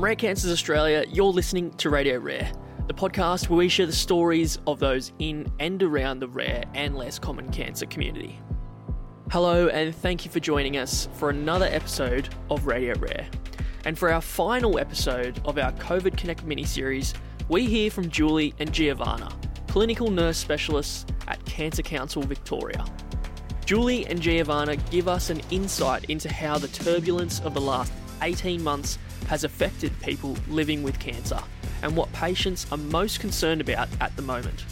From Rare Cancers Australia, you're listening to Radio Rare, the podcast where we share the stories of those in and around the rare and less common cancer community. Hello, and thank you for joining us for another episode of Radio Rare. And for our final episode of our COVID Connect mini series, we hear from Julie and Giovanna, clinical nurse specialists at Cancer Council Victoria. Julie and Giovanna give us an insight into how the turbulence of the last 18 months has affected people living with cancer and what patients are most concerned about at the moment.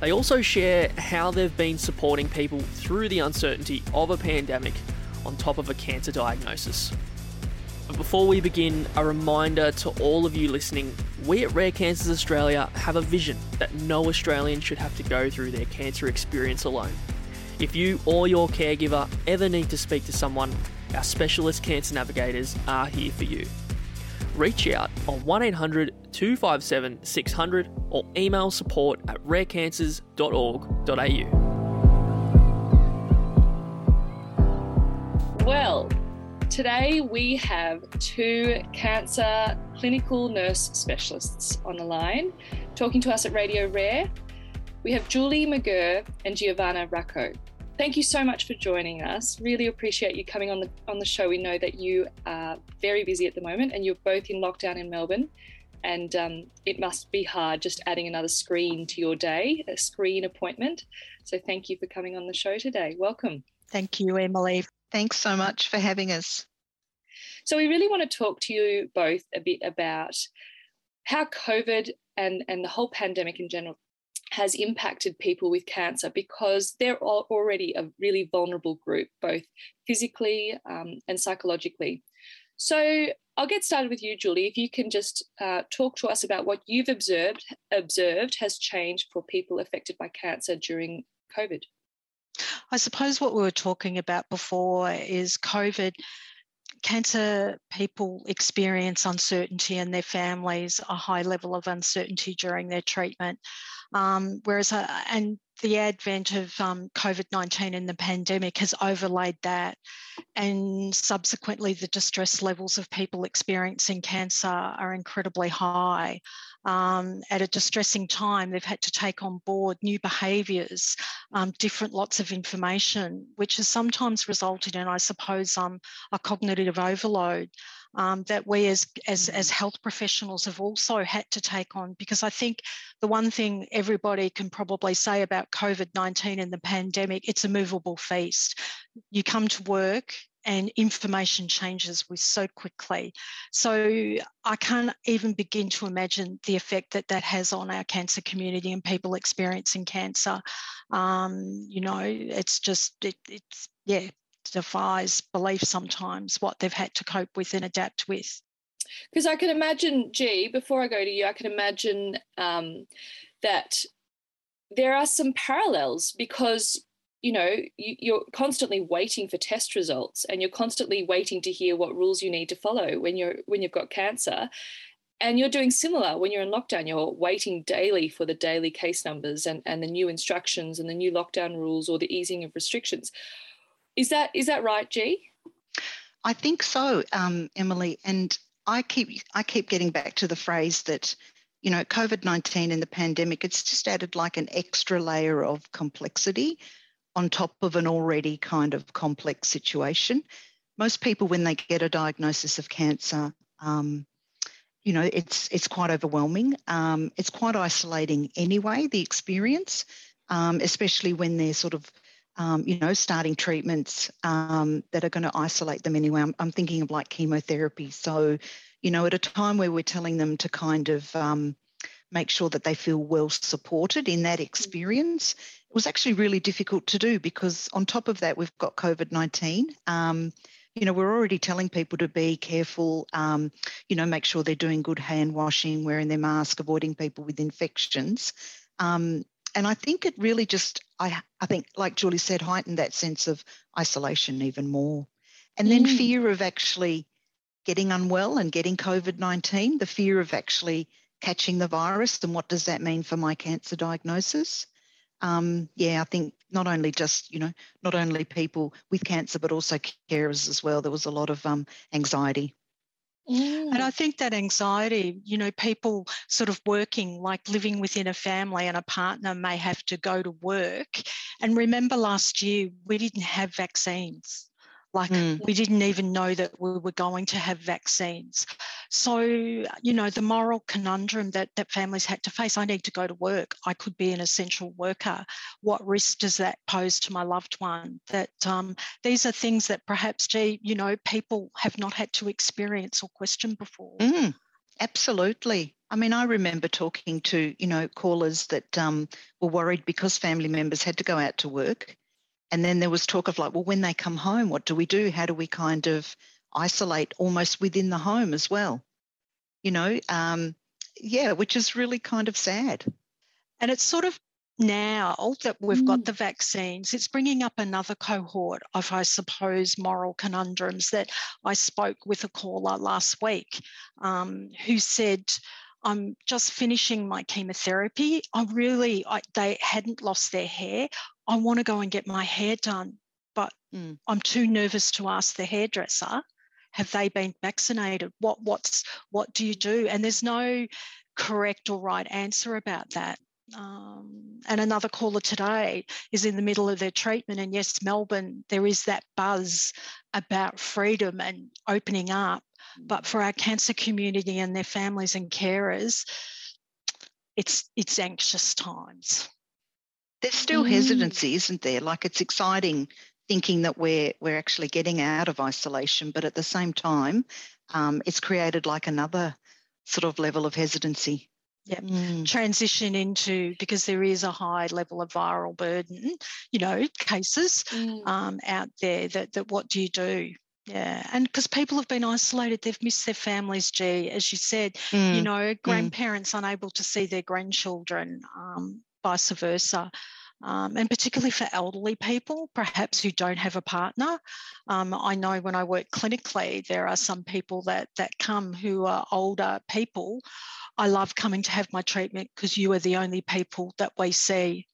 They also share how they've been supporting people through the uncertainty of a pandemic on top of a cancer diagnosis. But before we begin, a reminder to all of you listening we at Rare Cancers Australia have a vision that no Australian should have to go through their cancer experience alone. If you or your caregiver ever need to speak to someone, our specialist cancer navigators are here for you reach out on 1800 257 600 or email support at rarecancers.org.au. Well, today we have two cancer clinical nurse specialists on the line talking to us at Radio Rare. We have Julie McGurr and Giovanna Racco. Thank you so much for joining us. Really appreciate you coming on the on the show. We know that you are very busy at the moment, and you're both in lockdown in Melbourne, and um, it must be hard just adding another screen to your day, a screen appointment. So thank you for coming on the show today. Welcome. Thank you, Emily. Thanks so much for having us. So we really want to talk to you both a bit about how COVID and and the whole pandemic in general has impacted people with cancer because they're already a really vulnerable group, both physically um, and psychologically. So I'll get started with you, Julie. If you can just uh, talk to us about what you've observed observed has changed for people affected by cancer during COVID. I suppose what we were talking about before is COVID cancer people experience uncertainty and their families a high level of uncertainty during their treatment. Um, whereas, uh, and the advent of um, COVID 19 and the pandemic has overlaid that. And subsequently, the distress levels of people experiencing cancer are incredibly high. Um, at a distressing time, they've had to take on board new behaviours, um, different lots of information, which has sometimes resulted in, I suppose, um, a cognitive overload um, that we as, as, as health professionals have also had to take on. Because I think the one thing everybody can probably say about COVID 19 and the pandemic, it's a movable feast. You come to work, and information changes with so quickly. So I can't even begin to imagine the effect that that has on our cancer community and people experiencing cancer. Um, you know, it's just, it, it's, yeah, defies belief sometimes what they've had to cope with and adapt with. Because I can imagine, G, before I go to you, I can imagine um, that there are some parallels because you know you, are constantly waiting for test results and you're constantly waiting to hear what rules you need to follow when you're when you've got cancer and you're doing similar when you're in lockdown you're waiting daily for the daily case numbers and, and the new instructions and the new lockdown rules or the easing of restrictions is that is that right, G? I think so, um, Emily. And I keep I keep getting back to the phrase that, you know, COVID nineteen and the pandemic, it's just added like an extra layer of complexity on top of an already kind of complex situation. Most people, when they get a diagnosis of cancer, um, you know, it's it's quite overwhelming. Um, it's quite isolating anyway. The experience, um, especially when they're sort of um, you know, starting treatments um, that are going to isolate them anyway. I'm, I'm, thinking of like chemotherapy. So, you know, at a time where we're telling them to kind of um, make sure that they feel well supported in that experience, it was actually really difficult to do because on top of that, we've got COVID 19 um, you know, we're already telling people to be careful, um, you know, make sure they're doing good hand washing, wearing their mask, avoiding people with infections. Um, and I think it really just, I, I think, like Julie said, heightened that sense of isolation even more. And then mm. fear of actually getting unwell and getting COVID 19, the fear of actually catching the virus, and what does that mean for my cancer diagnosis? Um, yeah, I think not only just, you know, not only people with cancer, but also carers as well. There was a lot of um, anxiety. Mm. And I think that anxiety, you know, people sort of working, like living within a family and a partner may have to go to work. And remember last year, we didn't have vaccines. Like mm. we didn't even know that we were going to have vaccines. So, you know, the moral conundrum that, that families had to face I need to go to work. I could be an essential worker. What risk does that pose to my loved one? That um, these are things that perhaps, gee, you know, people have not had to experience or question before. Mm, absolutely. I mean, I remember talking to, you know, callers that um, were worried because family members had to go out to work and then there was talk of like, well, when they come home, what do we do? How do we kind of isolate almost within the home as well? You know, um, yeah, which is really kind of sad. And it's sort of now that we've mm. got the vaccines, it's bringing up another cohort of, I suppose, moral conundrums that I spoke with a caller last week um, who said, I'm just finishing my chemotherapy. I really, I, they hadn't lost their hair. I want to go and get my hair done, but mm. I'm too nervous to ask the hairdresser, have they been vaccinated? What what's what do you do? And there's no correct or right answer about that. Um, and another caller today is in the middle of their treatment. And yes, Melbourne, there is that buzz about freedom and opening up. But mm. for our cancer community and their families and carers, it's it's anxious times there's still mm. hesitancy, isn't there? Like it's exciting thinking that we're we're actually getting out of isolation, but at the same time, um, it's created like another sort of level of hesitancy. Yeah, mm. transition into because there is a high level of viral burden, you know, cases mm. um, out there. That that what do you do? Yeah, and because people have been isolated, they've missed their families. G, as you said, mm. you know, mm. grandparents unable to see their grandchildren, um, vice versa. Um, and particularly for elderly people, perhaps who don't have a partner. Um, I know when I work clinically, there are some people that that come who are older people. I love coming to have my treatment because you are the only people that we see.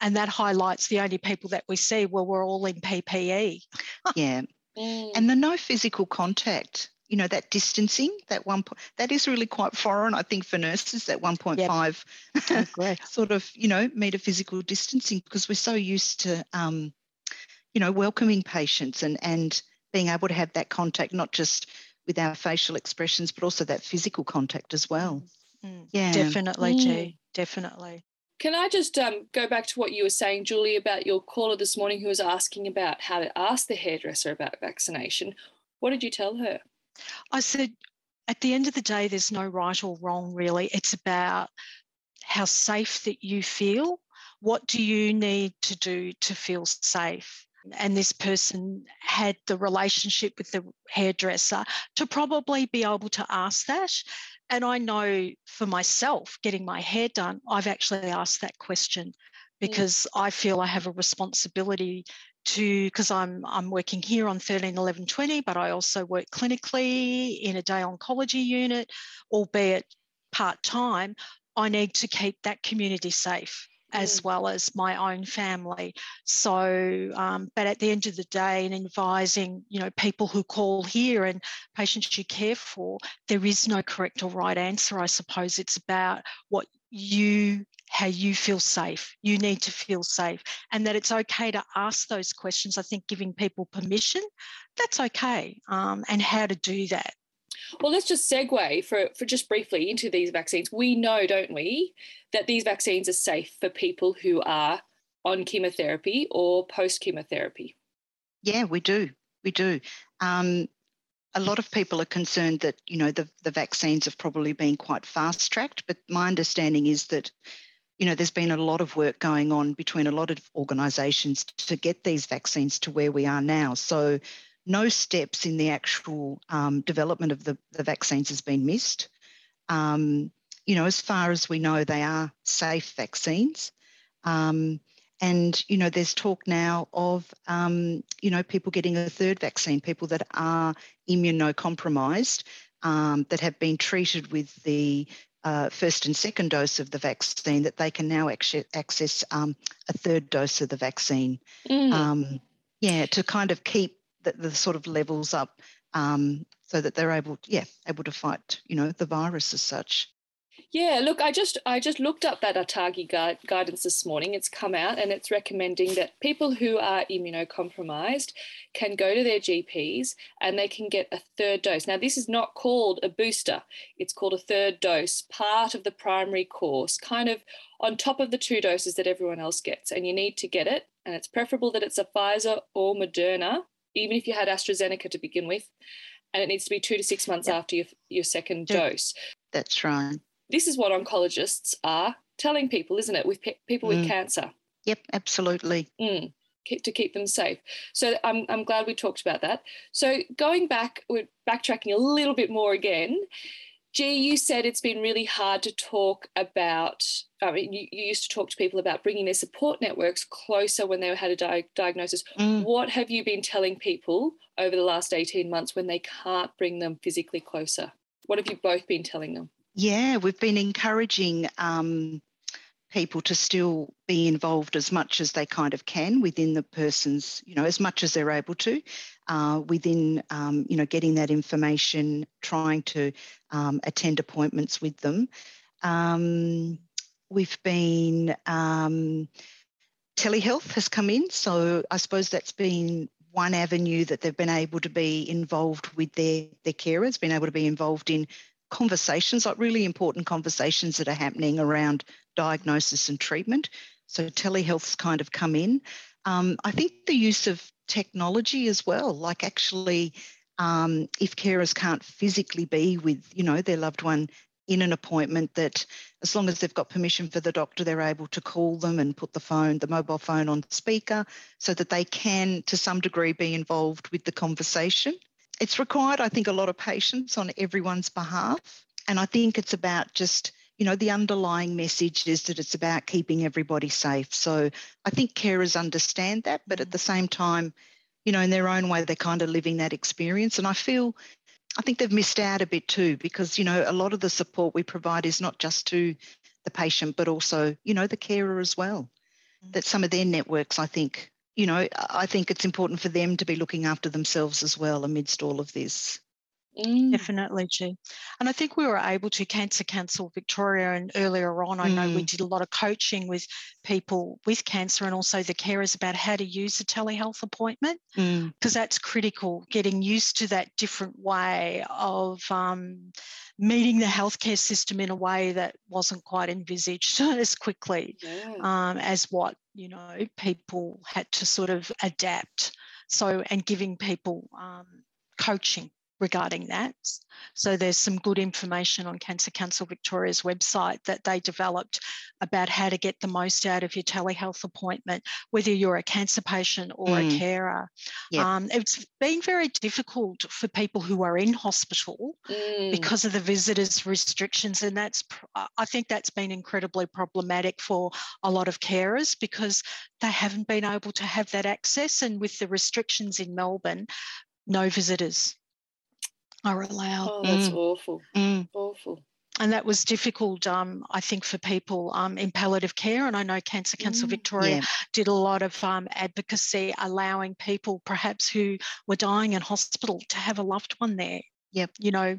And that highlights the only people that we see. Well, we're all in PPE. yeah. Mm. And the no physical contact you know that distancing that one point that is really quite foreign i think for nurses that 1.5 yep. sort of you know metaphysical distancing because we're so used to um, you know welcoming patients and and being able to have that contact not just with our facial expressions but also that physical contact as well mm. yeah definitely mm. G, definitely can I just um, go back to what you were saying, Julie, about your caller this morning who was asking about how to ask the hairdresser about vaccination? What did you tell her? I said, at the end of the day, there's no right or wrong, really. It's about how safe that you feel. What do you need to do to feel safe? And this person had the relationship with the hairdresser to probably be able to ask that. And I know for myself, getting my hair done, I've actually asked that question. Because mm. I feel I have a responsibility to because I'm I'm working here on 13 11 20 but I also work clinically in a day oncology unit albeit part-time I need to keep that community safe as mm. well as my own family. So, um, but at the end of the day, in advising, you know, people who call here and patients you care for, there is no correct or right answer. I suppose it's about what you how you feel safe. You need to feel safe, and that it's okay to ask those questions. I think giving people permission, that's okay, um, and how to do that. Well, let's just segue for, for just briefly into these vaccines. We know, don't we, that these vaccines are safe for people who are on chemotherapy or post chemotherapy. Yeah, we do. We do. Um, a lot of people are concerned that you know the, the vaccines have probably been quite fast tracked, but my understanding is that you know there's been a lot of work going on between a lot of organisations to get these vaccines to where we are now. So no steps in the actual um, development of the, the vaccines has been missed. Um, you know, as far as we know, they are safe vaccines. Um, and, you know, there's talk now of, um, you know, people getting a third vaccine, people that are immunocompromised, um, that have been treated with the uh, first and second dose of the vaccine, that they can now access, access um, a third dose of the vaccine. Mm. Um, yeah, to kind of keep the, the, sort of levels up um, so that they're able, yeah, able to fight, you know, the virus as such. Yeah, look, I just I just looked up that ATAGI guide, guidance this morning. It's come out and it's recommending that people who are immunocompromised can go to their GPs and they can get a third dose. Now, this is not called a booster; it's called a third dose, part of the primary course, kind of on top of the two doses that everyone else gets. And you need to get it, and it's preferable that it's a Pfizer or Moderna, even if you had AstraZeneca to begin with and it needs to be two to six months yep. after your, your second yep. dose. That's right this is what oncologists are telling people, isn't it, with pe- people with mm. cancer? Yep, absolutely. Mm, to keep them safe. So I'm, I'm glad we talked about that. So going back, we're backtracking a little bit more again. Gee, you said it's been really hard to talk about. I mean, you, you used to talk to people about bringing their support networks closer when they had a di- diagnosis. Mm. What have you been telling people over the last 18 months when they can't bring them physically closer? What have you both been telling them? Yeah, we've been encouraging um, people to still be involved as much as they kind of can within the person's, you know, as much as they're able to, uh, within, um, you know, getting that information, trying to um, attend appointments with them. Um, we've been, um, telehealth has come in, so I suppose that's been one avenue that they've been able to be involved with their their carers, been able to be involved in conversations, like really important conversations that are happening around diagnosis and treatment. So telehealth's kind of come in. Um, I think the use of technology as well, like actually, um, if carers can't physically be with, you know, their loved one in an appointment, that as long as they've got permission for the doctor, they're able to call them and put the phone, the mobile phone on speaker, so that they can, to some degree, be involved with the conversation it's required, I think, a lot of patience on everyone's behalf. And I think it's about just, you know, the underlying message is that it's about keeping everybody safe. So I think carers understand that, but at the same time, you know, in their own way, they're kind of living that experience. And I feel, I think they've missed out a bit too, because, you know, a lot of the support we provide is not just to the patient, but also, you know, the carer as well. Mm. That some of their networks, I think, you know, I think it's important for them to be looking after themselves as well amidst all of this. Mm. Definitely, G. And I think we were able to Cancer Council Victoria, and earlier on, I mm. know we mm. did a lot of coaching with people with cancer and also the carers about how to use a telehealth appointment because mm. that's critical, getting used to that different way of um, meeting the healthcare system in a way that wasn't quite envisaged as quickly yeah. um, as what you know people had to sort of adapt so and giving people um, coaching regarding that. So there's some good information on Cancer Council Victoria's website that they developed about how to get the most out of your telehealth appointment, whether you're a cancer patient or mm. a carer. Yep. Um, it's been very difficult for people who are in hospital mm. because of the visitors restrictions, and that's I think that's been incredibly problematic for a lot of carers because they haven't been able to have that access, and with the restrictions in Melbourne, no visitors are allowed. Oh, that's mm. awful. Mm. Awful. And that was difficult, um, I think, for people um, in palliative care. And I know Cancer Council mm, Victoria yeah. did a lot of um, advocacy, allowing people perhaps who were dying in hospital to have a loved one there. Yep. You know,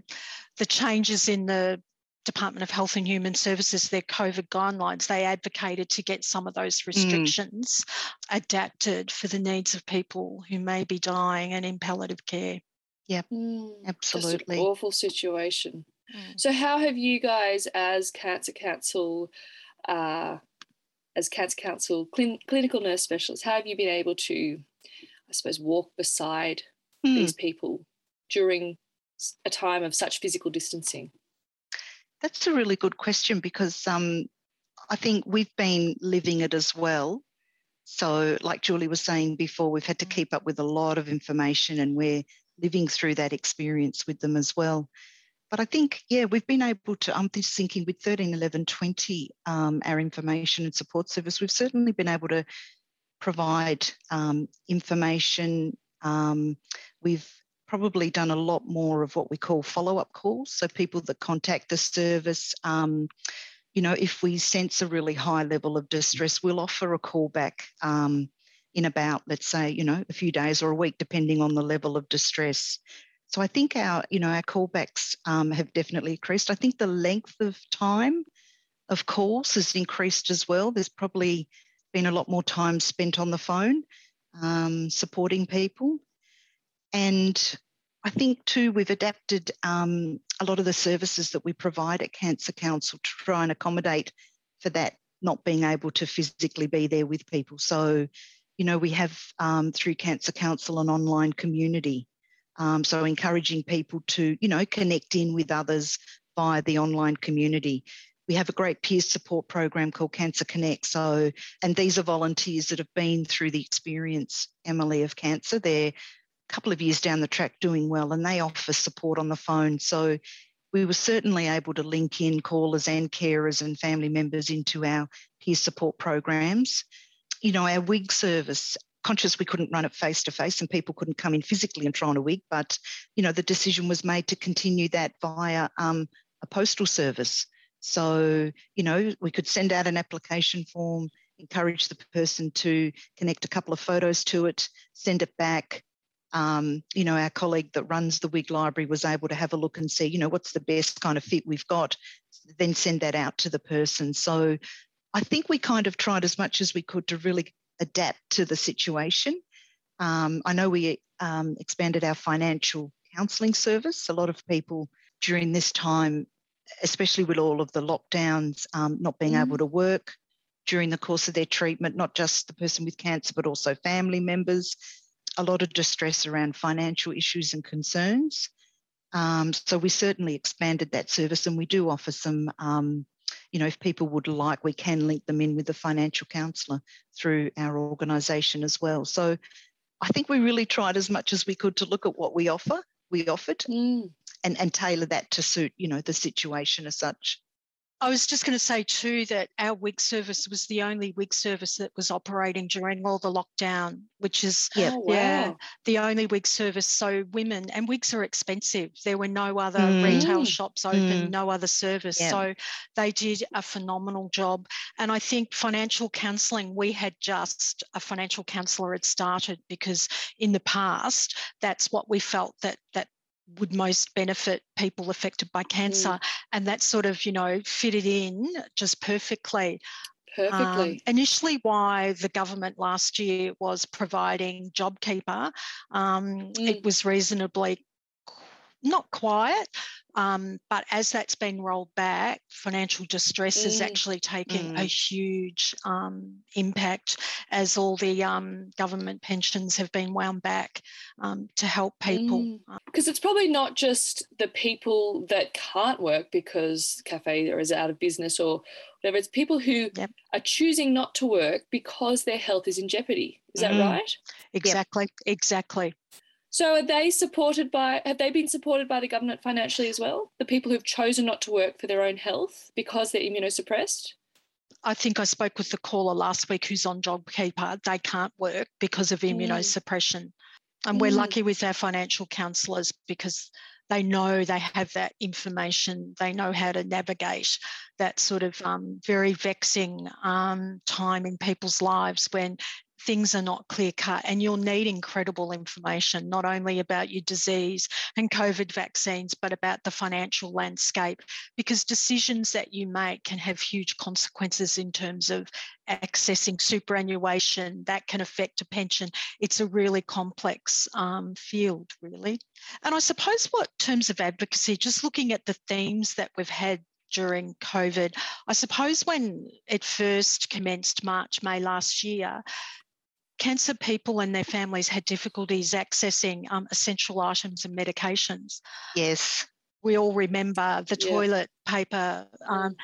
the changes in the Department of Health and Human Services, their COVID guidelines, they advocated to get some of those mm. restrictions mm. adapted for the needs of people who may be dying and in palliative care. Yep, mm, absolutely. awful situation. Mm. So, how have you guys, as Cancer Council, uh, as Cancer Council clin- clinical nurse specialists, how have you been able to, I suppose, walk beside mm. these people during a time of such physical distancing? That's a really good question because um, I think we've been living it as well. So, like Julie was saying before, we've had to mm. keep up with a lot of information and we're living through that experience with them as well. But I think, yeah, we've been able to, I'm just thinking with 13, 11, 20, um, our information and support service, we've certainly been able to provide um, information. Um, we've probably done a lot more of what we call follow up calls. So people that contact the service, um, you know, if we sense a really high level of distress, we'll offer a call back um, in about, let's say, you know, a few days or a week, depending on the level of distress. So I think our, you know, our callbacks um, have definitely increased. I think the length of time of calls has increased as well. There's probably been a lot more time spent on the phone um, supporting people. And I think too, we've adapted um, a lot of the services that we provide at Cancer Council to try and accommodate for that not being able to physically be there with people. So, you know, we have um, through Cancer Council an online community. Um, so, encouraging people to, you know, connect in with others via the online community. We have a great peer support program called Cancer Connect. So, and these are volunteers that have been through the experience, Emily, of cancer. They're a couple of years down the track doing well and they offer support on the phone. So, we were certainly able to link in callers and carers and family members into our peer support programs. You know, our wig service, conscious we couldn't run it face to face and people couldn't come in physically and try on a wig, but, you know, the decision was made to continue that via um, a postal service. So, you know, we could send out an application form, encourage the person to connect a couple of photos to it, send it back, um, you know, our colleague that runs the wig library was able to have a look and see, you know, what's the best kind of fit we've got, then send that out to the person. So I think we kind of tried as much as we could to really adapt to the situation. Um, I know we um, expanded our financial counselling service. A lot of people during this time, especially with all of the lockdowns, um, not being mm. able to work during the course of their treatment, not just the person with cancer, but also family members a lot of distress around financial issues and concerns. Um, so we certainly expanded that service and we do offer some, um, you know, if people would like, we can link them in with the financial counsellor through our organisation as well. So I think we really tried as much as we could to look at what we offer, we offered, mm. and, and tailor that to suit, you know, the situation as such. I was just going to say too that our wig service was the only wig service that was operating during all the lockdown, which is oh, wow. yeah the only wig service. So women and wigs are expensive. There were no other mm. retail shops open, mm. no other service. Yeah. So they did a phenomenal job. And I think financial counselling, we had just a financial counsellor had started because in the past that's what we felt that that would most benefit people affected by cancer mm. and that sort of you know fitted in just perfectly perfectly um, initially why the government last year was providing jobkeeper um, mm. it was reasonably not quiet um, but as that's been rolled back, financial distress mm. is actually taking mm. a huge um, impact as all the um, government pensions have been wound back um, to help people. Because mm. it's probably not just the people that can't work because cafe is out of business or whatever. It's people who yep. are choosing not to work because their health is in jeopardy. Is that mm. right? Exactly. Yep. Exactly. So are they supported by have they been supported by the government financially as well? The people who've chosen not to work for their own health because they're immunosuppressed? I think I spoke with the caller last week who's on JobKeeper. They can't work because of mm. immunosuppression. Mm. And we're mm. lucky with our financial counsellors because they know they have that information. They know how to navigate that sort of um, very vexing um, time in people's lives when things are not clear cut and you'll need incredible information not only about your disease and covid vaccines but about the financial landscape because decisions that you make can have huge consequences in terms of accessing superannuation that can affect a pension it's a really complex um, field really and i suppose what terms of advocacy just looking at the themes that we've had during COVID. I suppose when it first commenced March, May last year, cancer people and their families had difficulties accessing um, essential items and medications. Yes. We all remember the yeah. toilet paper. Um,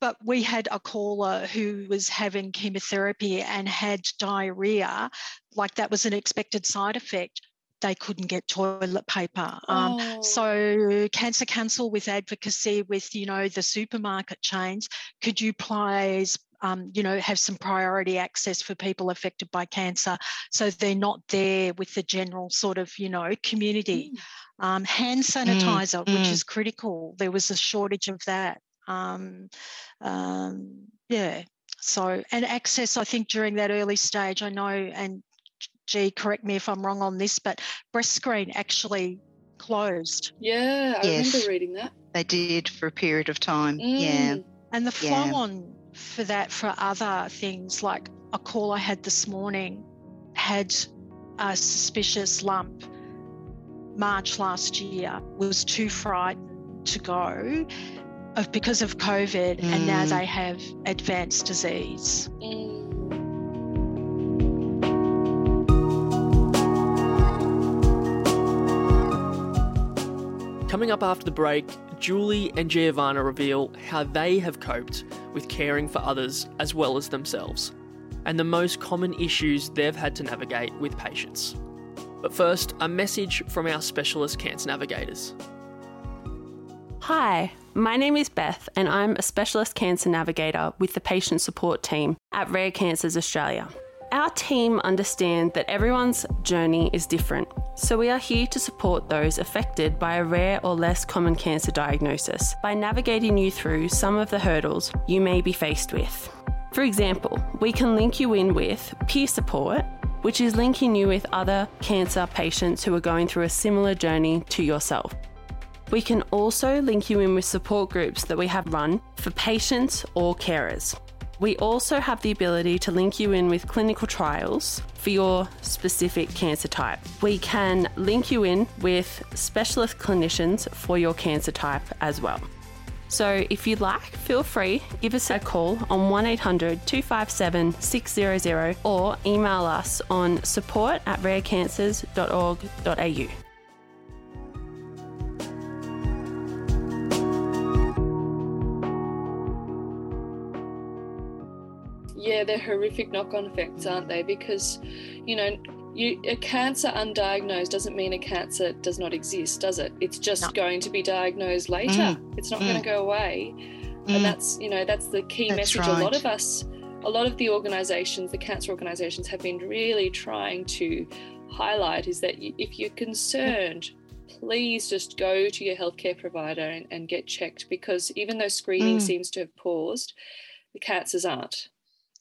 but we had a caller who was having chemotherapy and had diarrhea, like that was an expected side effect they couldn't get toilet paper. Um, oh. So Cancer Council with advocacy with, you know, the supermarket chains, could you please um, you know, have some priority access for people affected by cancer. So they're not there with the general sort of, you know, community. Mm. Um, hand mm, sanitizer, mm. which is critical. There was a shortage of that. Um, um, yeah. So, and access, I think during that early stage, I know, and gee, correct me if I'm wrong on this, but breast screen actually closed. Yeah, I Yes. remember reading that. They did for a period of time. Yeah. Mm. And the flow Yeah. on for that for other things, like a call I had this morning had a suspicious lump March last year, was too frightened to go of because of COVID, and now Mm. they have advanced disease. Mm. Coming up after the break, Julie and Giovanna reveal how they have coped with caring for others as well as themselves, and the most common issues they've had to navigate with patients. But first, a message from our specialist cancer navigators. Hi, my name is Beth, and I'm a specialist cancer navigator with the patient support team at Rare Cancers Australia. Our team understand that everyone's journey is different, so we are here to support those affected by a rare or less common cancer diagnosis by navigating you through some of the hurdles you may be faced with. For example, we can link you in with peer support, which is linking you with other cancer patients who are going through a similar journey to yourself. We can also link you in with support groups that we have run for patients or carers. We also have the ability to link you in with clinical trials for your specific cancer type. We can link you in with specialist clinicians for your cancer type as well. So if you'd like, feel free, give us a call on 1800 257 600 or email us on support at rarecancers.org.au. Yeah, they're horrific knock-on effects, aren't they? Because, you know, you, a cancer undiagnosed doesn't mean a cancer does not exist, does it? It's just No. going to be diagnosed later. It's not going mm. to go away. Mm. And that's, you know, that's the key That's message. A lot of us, a lot of the organisations, the cancer organisations, have been really trying to highlight is that if you're concerned, please just go to your healthcare provider and, and get checked because even though screening Mm. seems to have paused, the cancers aren't.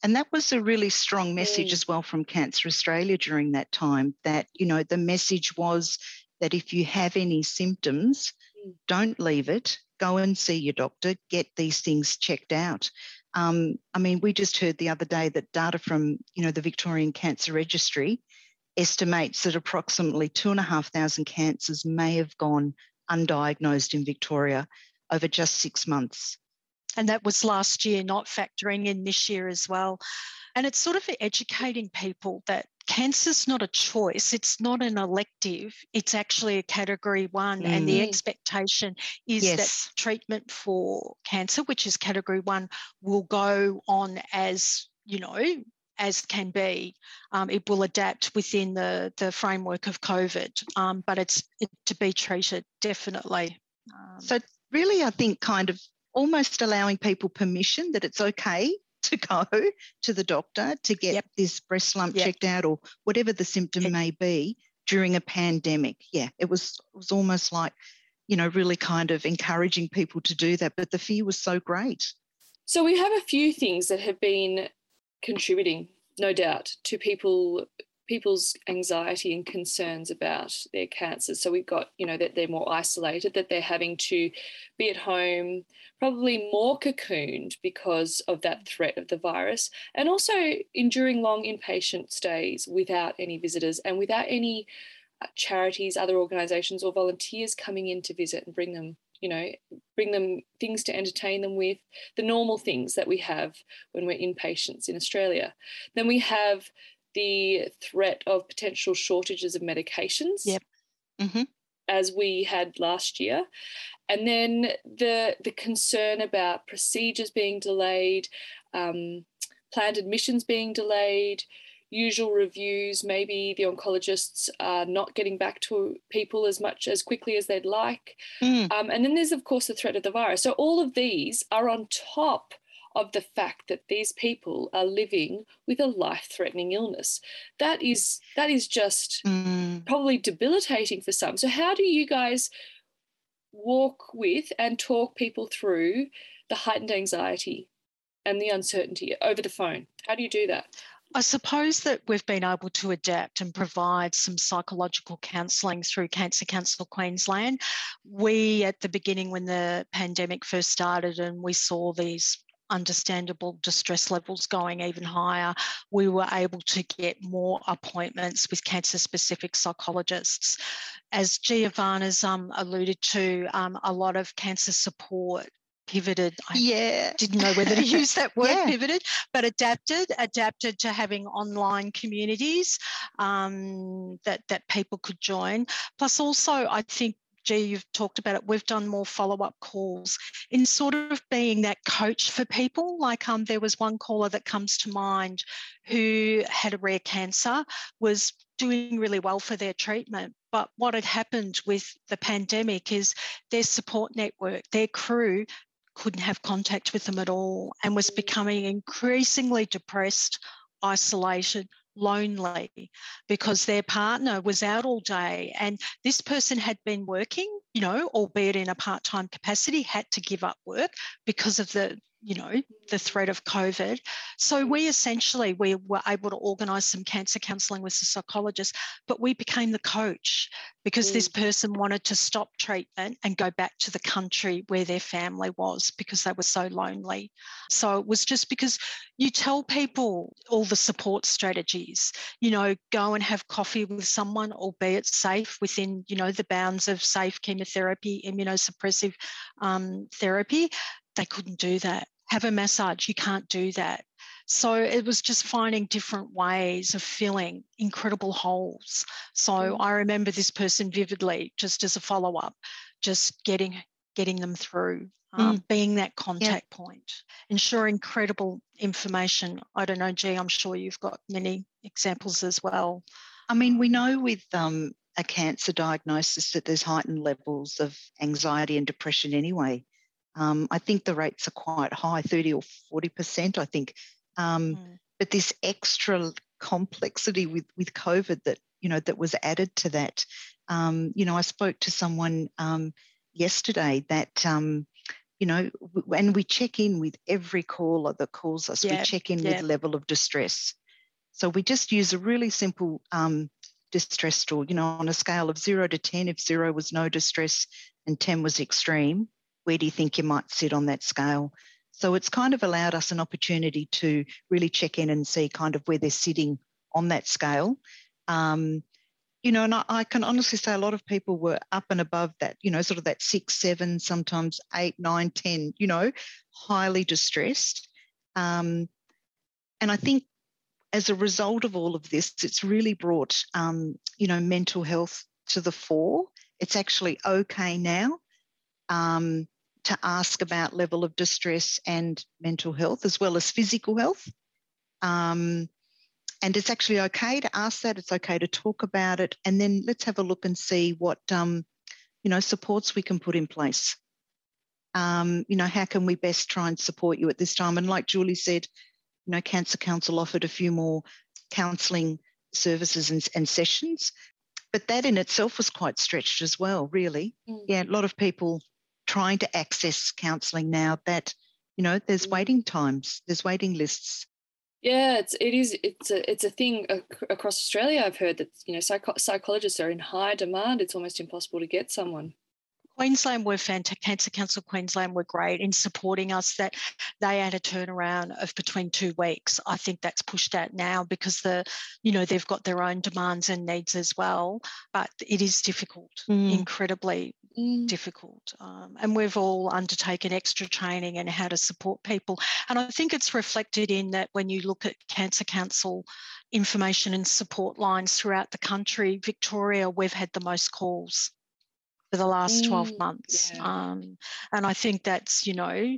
And that was a really strong message Mm. as well from Cancer Australia during that time that, you know, the message was that if you have any symptoms, Mm. don't leave it, go and see your doctor, get these things checked out. Um, I mean, we just heard the other day that data from, you know, the Victorian Cancer Registry estimates that approximately two and a half thousand cancers may have gone undiagnosed in Victoria over just six months. And that was last year, not factoring in this year as well. And it's sort of educating people that cancer's not a choice, it's not an elective, it's actually a category one. And the Mm. expectation is Yes. that treatment for cancer, which is category one, will go on as, you know, as can be. Um, it will adapt within the, the framework of COVID, um, but it's it, to be treated definitely. Um, So really, I think kind of almost allowing people permission that it's okay to go to the doctor to get Yep. this breast lump Yep. checked out or whatever the symptom It- may be during a pandemic. Yeah, it was it was almost like, you know, really kind of encouraging people to do that. But the fear was so great. So we have a few things that have been contributing, no doubt, to people people's anxiety and concerns about their cancers. So we've got, you know, that they're more isolated, that they're having to be at home, probably more cocooned because of that threat of the virus, and also enduring long inpatient stays without any visitors and without any uh, charities, other organisations, or volunteers coming in to visit and bring them, you know, bring them things to entertain them with, the normal things that we have when we're inpatients in Australia. Then we have the threat of potential shortages of medications. Yep. Mhm. As we had last year. And then the the concern about procedures being delayed, um, planned admissions being delayed, usual reviews. Maybe the oncologists are not getting back to people as much as quickly as they'd like. Mm. Um, and then there's, of course, the threat of the virus. So all of these are on top of the fact that these people are living with a life-threatening illness. That is that is just Mm. probably debilitating for some. So how do you guys walk with and talk people through the heightened anxiety and the uncertainty over the phone? How do you do that? I suppose that we've been able to adapt and provide some psychological counselling through Cancer Council Queensland. We, at the beginning, when the pandemic first started and we saw these understandable distress levels going even higher, we were able to get more appointments with cancer specific psychologists. As Giovanna's um, alluded to, um, a lot of cancer support pivoted. I yeah. didn't know whether to use that word yeah. pivoted, but adapted, adapted to having online communities um, that, that people could join. Plus, also, I think Gee, you've talked about it. We've done more follow-up calls in sort of being that coach for people. Like um, there was one caller that comes to mind who had a rare cancer, was doing really well for their treatment. But what had happened with the pandemic is their support network, their crew couldn't have contact with them at all and was becoming increasingly depressed, isolated, lonely because their partner was out all day and this person had been working you know albeit in a part-time capacity had to give up work because of the you know the threat of covid. So we essentially we were able to organise some cancer counselling with the psychologist but we became the coach because mm. this person wanted to stop treatment and go back to the country where their family was because they were so lonely. So it was just because you tell people all the support strategies you know go and have coffee with someone albeit safe within you know the bounds of safe chemotherapy immunosuppressive um, therapy. They couldn't do that have a massage, you can't do that. So it was just finding different ways of filling incredible holes. So mm. I remember this person vividly, just as a follow up, just getting getting them through, um, mm. being that contact yeah. point, ensuring credible information. I don't know, G, I'm sure you've got many examples as well. I mean, we know with um, a cancer diagnosis that there's heightened levels of anxiety and depression anyway. Um, I think the rates are quite high, 30 or 40%, I think. Um, mm. But this extra complexity with, with COVID that, you know, that was added to that. Um, you know, I spoke to someone um, yesterday that, um, you know, when we check in with every caller that calls us, we check in with level of distress. So we just use a really simple um, distress score, you know, on a scale of zero to 10, if zero was no distress and 10 was extreme, where do you think you might sit on that scale? So it's kind of allowed us an opportunity to really check in and see kind of where they're sitting on that scale. Um, you know, and I, I, can honestly say a lot of people were up and above that, you know, sort of that six, seven, sometimes eight, nine, ten, you know, highly distressed. Um, and I think as a result of all of this, it's really brought, um, you know, mental health to the fore. It's actually okay now um, to ask about level of distress and mental health as well as physical health. Um, and it's actually okay to ask that. It's okay to talk about it, and then let's have a look and see what um, you know supports we can put in place. Um, you know, how can we best try and support you at this time? And like Julie said, you know, Cancer Council offered a few more counselling services and, and, sessions, but that in itself was quite stretched as well. Really, mm. yeah, a lot of people trying to access counselling now that you know there's mm. waiting times there's waiting lists. Yeah it's it is it's a it's a thing across australia i've heard that you know psych- psychologists are in high demand. It's almost impossible to get someone Queensland were fantastic. Cancer Council Queensland were great in supporting us. That they had a turnaround of between two weeks. I think that's pushed out now because the, you know, they've got their own demands and needs as well. But it is difficult, mm. incredibly mm. difficult. Um, and we've all undertaken extra training and how to support people. And I think it's reflected in that when you look at Cancer Council information and support lines throughout the country, Victoria, we've had the most calls for the last 12 mm, months. Yeah. Um, and I think that's, you know,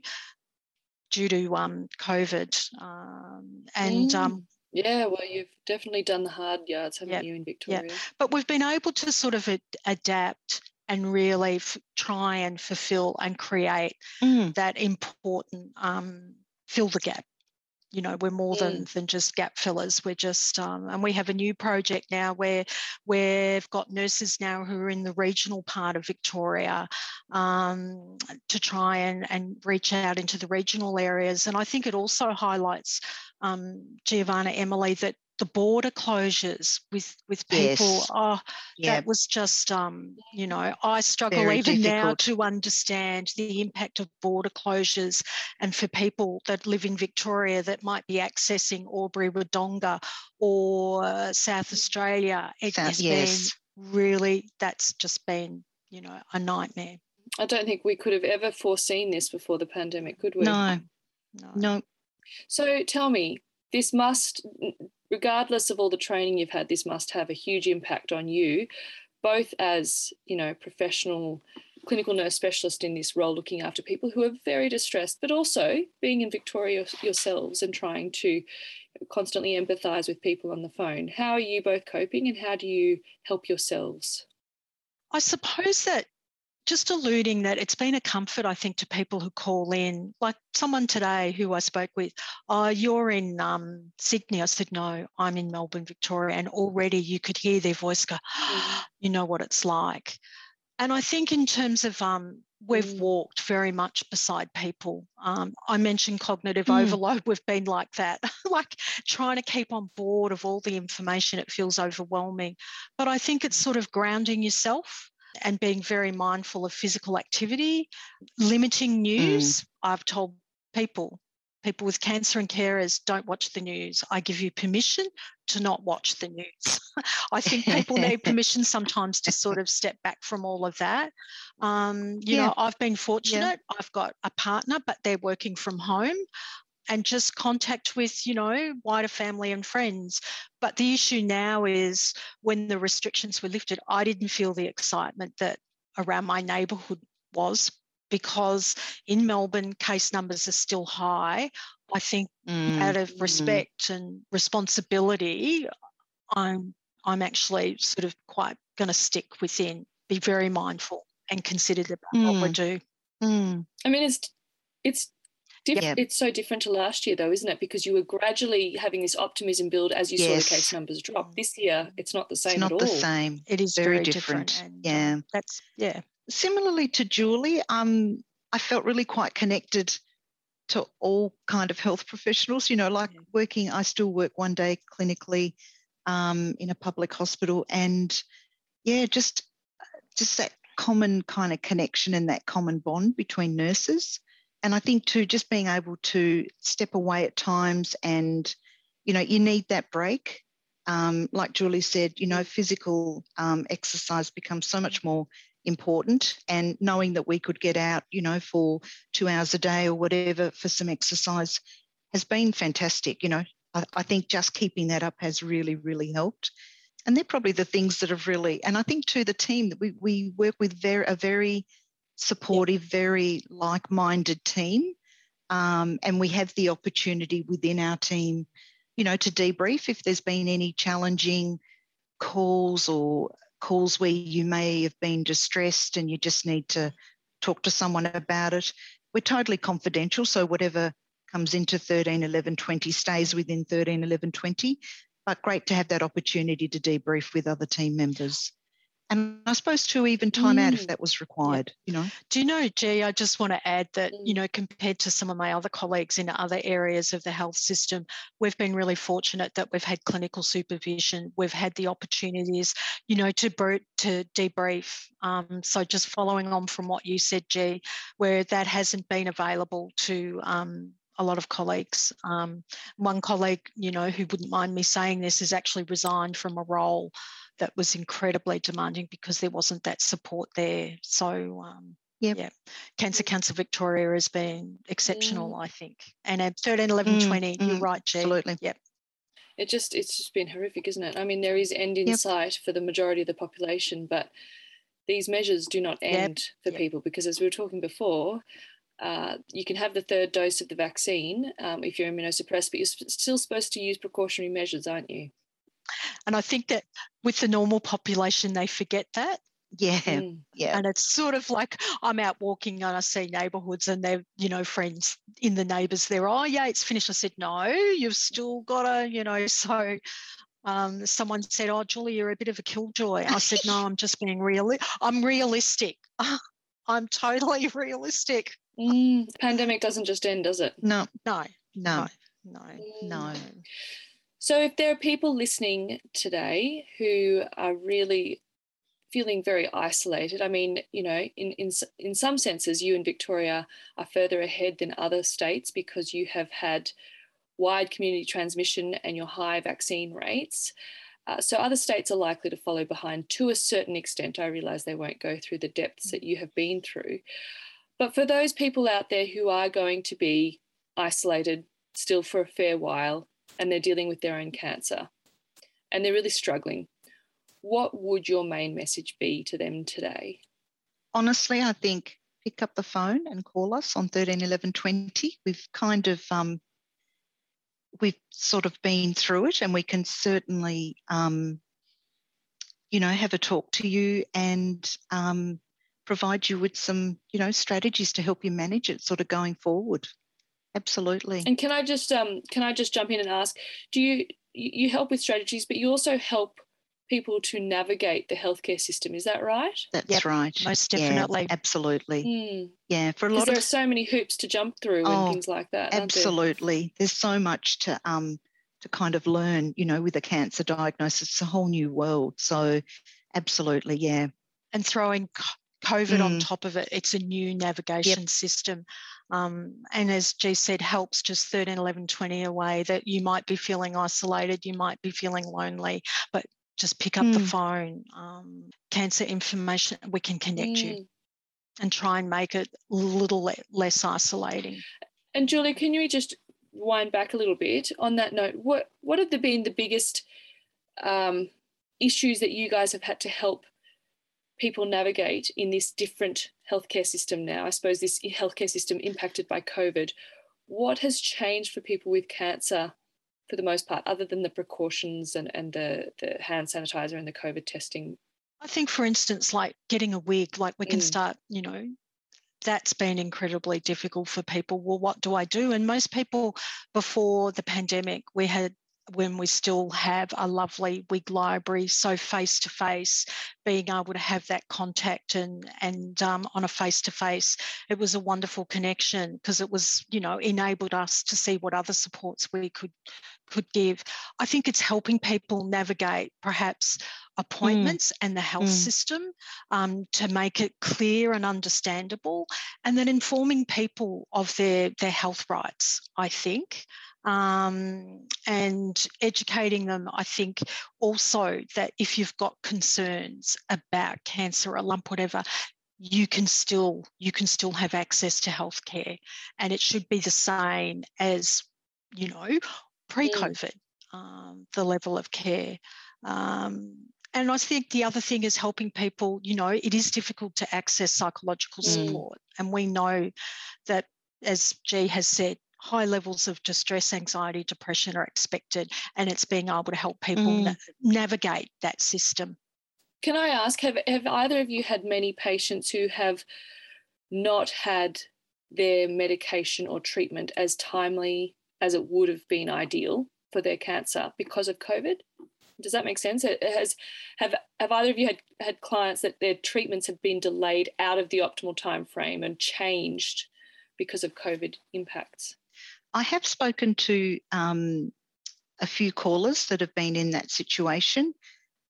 due to um, COVID. Um, and mm. um, yeah, well, you've definitely done the hard yards, haven't yeah, you, in Victoria? Yeah. But we've been able to sort of ad- adapt and really f- try and fulfill and create mm. that important um, fill the gap you know we're more than Mm. than just gap fillers we're just um, and we have a new project now where we've got nurses now who are in the regional part of victoria um, to try and and reach out into the regional areas and i think it also highlights um, giovanna emily that the border closures with with people Yes. oh Yeah. that was just um, you know i struggle Very even now to understand the impact of border closures and for people that live in victoria that might be accessing albury wodonga or uh, south australia it South- has yes. been really that's just been you know a nightmare I don't think we could have ever foreseen this before the pandemic, could we? No, no. no. So tell me, this must, regardless of all the training you've had, this must have a huge impact on you, both as you know, professional clinical nurse specialist in this role, looking after people who are very distressed, but also being in Victoria yourselves and trying to constantly empathise with people on the phone. How are you both coping, and how do you help yourselves? I suppose that just alluding that it's been a comfort, I think, to people who call in. Like someone today who I spoke with, oh, you're in um, Sydney. I said, no, I'm in Melbourne, Victoria. And already you could hear their voice go, you know what it's like. And I think in terms of um, we've Mm. walked very much beside people. Um, I mentioned cognitive Mm. overload. We've been like that, like trying to keep on board of all the information. It feels overwhelming. But I think it's sort of grounding yourself and being very mindful of physical activity, limiting news. I've told people, people with cancer and carers, don't watch the news. I give you permission to not watch the news. I think people need permission sometimes to sort of step back from all of that. Um, you Yeah. know, I've been fortunate. I've got a partner, but they're working from home and just contact with, you know, wider family and friends. But the issue now is when the restrictions were lifted, I didn't feel the excitement that around my neighbourhood was because in Melbourne, case numbers are still high. I think Mm, out of mm. respect and responsibility, I'm I'm actually sort of quite going to stick within, be very mindful and considered about what we Mm. do. Mm. I mean, it's it's diff- Yep. it's so different to last year, though, isn't it? Because you were gradually having this optimism build as you saw the case numbers drop. This year, it's not the It's same not at the all. same. It is Very very, different, different. and, yeah. um, that's yeah. Similarly to Julie, um, I felt really quite connected to all kind of health professionals. You know, like Yeah. working, I still work one day clinically um, in a public hospital, and yeah, just just that common kind of connection and that common bond between nurses. And I think too, just being able to step away at times, and you know, you need that break. Um, like Julie said, you know, physical um, exercise becomes so much more important and knowing that we could get out you know for two hours a day or whatever for some exercise has been fantastic you know I, I think just keeping that up has really really helped and they're probably the things that have really and i think too the team that we, we work with very a very supportive very like-minded team um, and we have the opportunity within our team you know to debrief if there's been any challenging calls or calls where you may have been distressed and you just need to talk to someone about it. We're totally confidential, so whatever comes into 13, 11, 20 stays within 13, 11, 20. But great to have that opportunity to debrief with other team members. And I suppose too, even time out if Mm. that was required, you know. Do you know, G, I just want to add that, you Mm. know, compared to some of my other colleagues in other areas of the health system, we've been really fortunate that we've had clinical supervision. We've had the opportunities, you know, to, to debrief. Um, so just following on from what you said, G, where that hasn't been available to um, a lot of colleagues. Um, one colleague, you know, who wouldn't mind me saying this, has actually resigned from a role that was incredibly demanding because there wasn't that support there. So, um, Yep. yeah, Cancer Council Victoria has been exceptional, I think. And at 13, 11, Mm, 20, you're mm, right, G. absolutely. Yep. It just it's just been horrific, isn't it? I mean, there is end in Yep. sight for the majority of the population, but these measures do not Yep, end for yep. people because, as we were talking before, uh, you can have the third dose of the vaccine um, if you're immunosuppressed, but you're sp- still supposed to use precautionary measures, aren't you? And I think that with the normal population, they forget that. Yeah, mm. yeah. And it's sort of like I'm out walking and I see neighbourhoods and they're, you know, friends in the neighbours there. Oh, yeah, it's finished. I said, no, you've still got to, you know, so um, someone said, "Oh, Julie, you're a bit of a killjoy." I said, "No, I'm just being real. I'm realistic. I'm totally realistic." Mm, pandemic doesn't just end, does it? No, no, no, no, no. So, if there are people listening today who are really feeling very isolated, I mean, you know, in in in some senses, you in Victoria are further ahead than other states because you have had wide community transmission and your high vaccine rates. Uh, so other states are likely to follow behind to a certain extent. I realize they won't go through the depths that you have been through. But for those people out there who are going to be isolated still for a fair while and they're dealing with their own cancer and they're really struggling, what would your main message be to them today? Honestly, I think pick up the phone and call us on 13 11 20. We've kind of um, we've sort of been through it and we can certainly um, you know have a talk to you and um, provide you with some you know strategies to help you manage it sort of going forward absolutely and can i just um can i just jump in and ask do you you help with strategies but you also help people to navigate the healthcare system. Is that right? That's yep, right. Most definitely. Yeah, absolutely. Mm. Yeah, for a lot of there of, are so many hoops to jump through oh, and things like that. Absolutely. There? There's so much to um to kind of learn, you know, with a cancer diagnosis. It's a whole new world. So absolutely, yeah. And throwing COVID mm. on top of it, it's a new navigation yep. system. Um, and as G said, helps just 13, 11, 20 away that you might be feeling isolated, you might be feeling lonely, but just pick up mm. the phone. Um, cancer information, we can connect mm. you and try and make it a little le- less isolating. And Julie, can you just wind back a little bit on that note? What what have been the biggest um, issues that you guys have had to help people navigate in this different healthcare system now? I suppose this healthcare system impacted by COVID. What has changed for people with cancer for the most part, other than the precautions and, and the, the hand sanitizer and the COVID testing? I think, for instance, like getting a wig, like we can mm. start, you know, that's been incredibly difficult for people. Well, what do I do? And most people before the pandemic, we had when we still have a lovely wig library. So face to face, being able to have that contact and and um, on a face to face, it was a wonderful connection because it was you know enabled us to see what other supports we could could give. I think it's helping people navigate perhaps appointments mm. and the health mm. system um, to make it clear and understandable, and then informing people of their their health rights. I think um, and educating them. I think also that if you've got concerns about cancer, a lump, whatever, you can still you can still have access to healthcare, and it should be the same as you know pre-COVID. Um, the level of care. Um, and I think the other thing is helping people, you know, it is difficult to access psychological mm. support. And we know that, as G has said, high levels of distress, anxiety, depression are expected, and it's being able to help people mm. na- navigate that system. Can I ask, have, have either of you had many patients who have not had their medication or treatment as timely as it would have been ideal for their cancer because of COVID? Does that make sense? Has have have either of you had had clients that their treatments have been delayed out of the optimal time frame and changed because of COVID impacts? I have spoken to um, a few callers that have been in that situation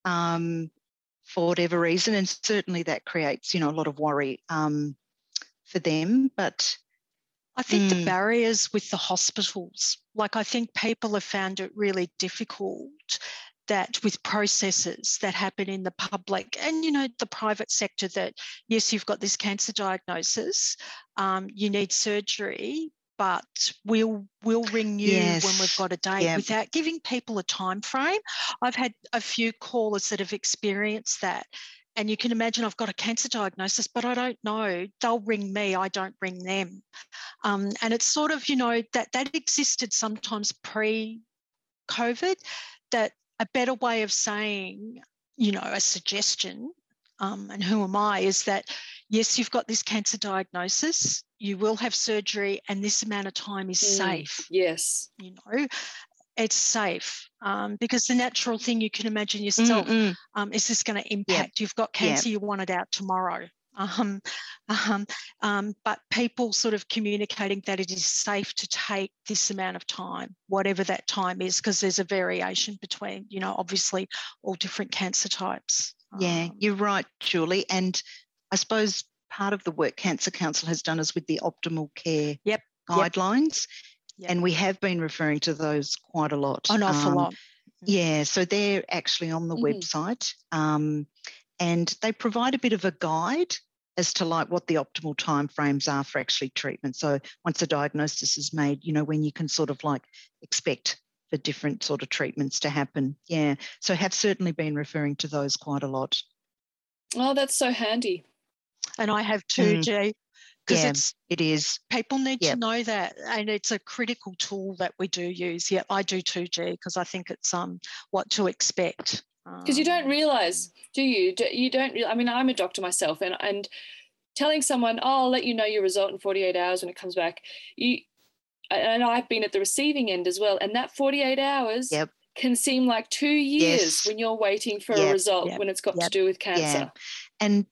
um, for whatever reason, and certainly that creates, you know, a lot of worry um, for them. But I think mm. the barriers with the hospitals, like I think people have found it really difficult that with processes that happen in the public and you know the private sector that yes you've got this cancer diagnosis um, you need surgery but we'll we'll ring you yes. when we've got a date yep. without giving people a time frame. I've had a few callers that have experienced that. And you can imagine I've got a cancer diagnosis, but I don't know. They'll ring me, I don't ring them. Um, and it's sort of, you know, that that existed sometimes pre-COVID, that a better way of saying, you know, a suggestion um, and who am I, is that yes, you've got this cancer diagnosis, you will have surgery, and this amount of time is mm, safe. Yes. You know, it's safe um, because the natural thing you can imagine yourself um, is this going to impact? Yep. You've got cancer, yep. you want it out tomorrow. Um, um, um, but people sort of communicating that it is safe to take this amount of time, whatever that time is, because there's a variation between, you know, obviously all different cancer types. Yeah, um, you're right, Julie. And I suppose part of the work Cancer Council has done is with the optimal care yep, guidelines. Yep. And we have been referring to those quite a lot. An awful um, lot. Mm-hmm. Yeah, so they're actually on the mm-hmm. website. Um, and they provide a bit of a guide as to like what the optimal timeframes are for actually treatment. So once a diagnosis is made, you know, when you can sort of like expect for different sort of treatments to happen. Yeah. So have certainly been referring to those quite a lot. Oh, that's so handy. And I have too, mm. G. Because yeah, it's it is. People need yep. to know that, and it's a critical tool that we do use. Yeah, I do 2g because I think it's um what to expect. Because um, you don't realize, do you? Do, you don't. I mean, I'm a doctor myself, and and telling someone, "Oh, I'll let you know your result in 48 hours when it comes back," you and I've been at the receiving end as well, and that 48 hours yep. can seem like two years yes. when you're waiting for yep. a result yep. when it's got to do with cancer. Yeah. And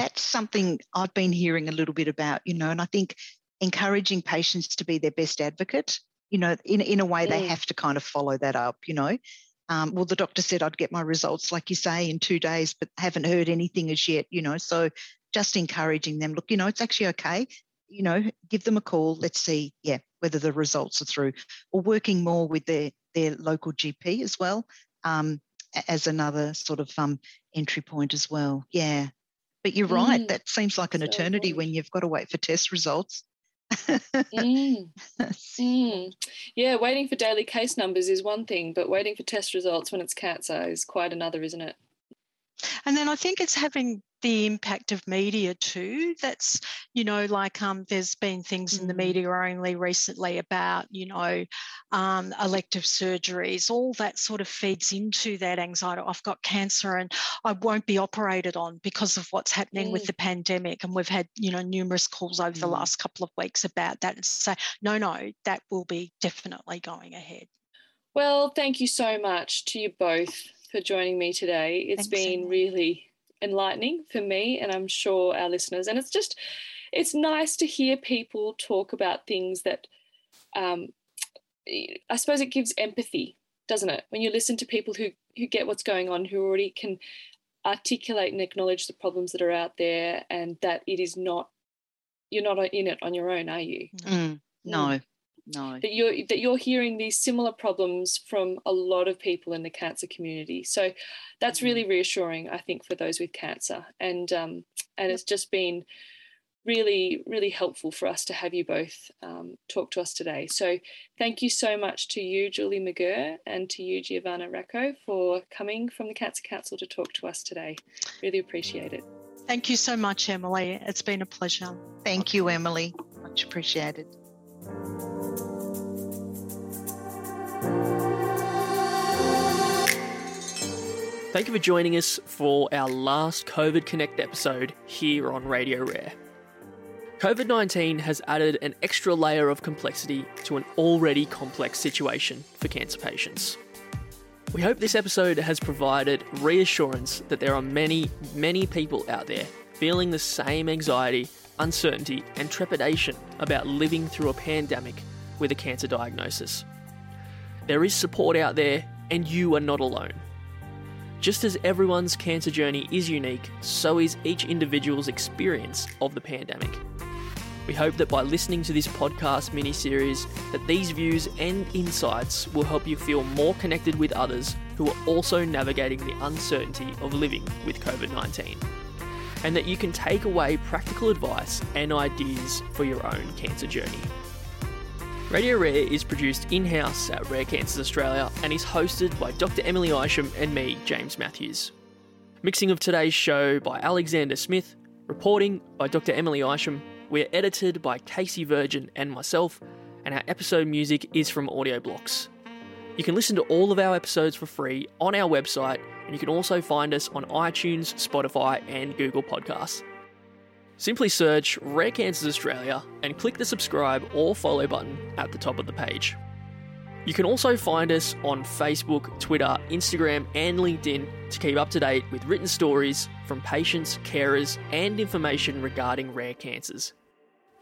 that's something I've been hearing a little bit about, you know, and I think encouraging patients to be their best advocate, you know, in, in a way mm. they have to kind of follow that up, you know. Um, well, the doctor said I'd get my results, like you say, in two days, but haven't heard anything as yet, you know. So just encouraging them, look, you know, it's actually okay. You know, give them a call. Let's see, yeah, whether the results are through, or working more with their their local GP as well um, as another sort of um, entry point as well. Yeah, but you're right. Mm. That seems like an so eternity when you've got to wait for test results mm. Mm. Yeah, waiting for daily case numbers is one thing, but waiting for test results when it's cancer is quite another, isn't it? And then I think it's having the impact of media too. That's, you know, like um, there's been things in the mm. media only recently about, you know, um, elective surgeries, all that sort of feeds into that anxiety. I've got cancer and I won't be operated on because of what's happening mm. with the pandemic. And we've had, you know, numerous calls over mm. the last couple of weeks about that and say, no, no, that will be definitely going ahead. Well, thank you so much to you both for joining me today. It's Thanks, been really enlightening for me and I'm sure our listeners. And it's just, it's nice to hear people talk about things that um, I suppose it gives empathy, doesn't it? When you listen to people who, who get what's going on, who already can articulate and acknowledge the problems that are out there and that it is not, you're not in it on your own, are you? Mm, no, no. that you're that you're hearing these similar problems from a lot of people in the cancer community. So that's really mm-hmm. reassuring i think for those with cancer. And um, and it's just been really really helpful for us to have you both um, talk to us today. So thank you so much to you julie mcgirr and to you giovanna racco for coming from the cancer council to talk to us today. Really appreciate it. Thank you so much emily. It's been a pleasure. Thank you emily. Much appreciated Thank you for joining us for our last COVID Connect episode here on Radio Rare. COVID 19 has added an extra layer of complexity to an already complex situation for cancer patients. We hope this episode has provided reassurance that there are many, many people out there feeling the same anxiety, uncertainty, and trepidation about living through a pandemic with a cancer diagnosis. There is support out there, and you are not alone. Just as everyone's cancer journey is unique, so is each individual's experience of the pandemic. We hope that by listening to this podcast mini series that these views and insights will help you feel more connected with others who are also navigating the uncertainty of living with COVID-19. And that you can take away practical advice and ideas for your own cancer journey. Radio Rare is produced in house at Rare Cancers Australia and is hosted by Dr. Emily Isham and me, James Matthews. Mixing of today's show by Alexander Smith, reporting by Dr. Emily Isham. We're edited by Casey Virgin and myself, and our episode music is from Audio Blocks. You can listen to all of our episodes for free on our website, and you can also find us on iTunes, Spotify, and Google Podcasts. Simply search Rare Cancers Australia and click the subscribe or follow button at the top of the page. You can also find us on Facebook, Twitter, Instagram, and LinkedIn to keep up to date with written stories from patients, carers, and information regarding rare cancers.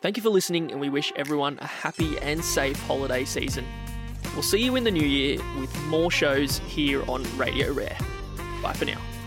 Thank you for listening, and we wish everyone a happy and safe holiday season. We'll see you in the new year with more shows here on Radio Rare. Bye for now.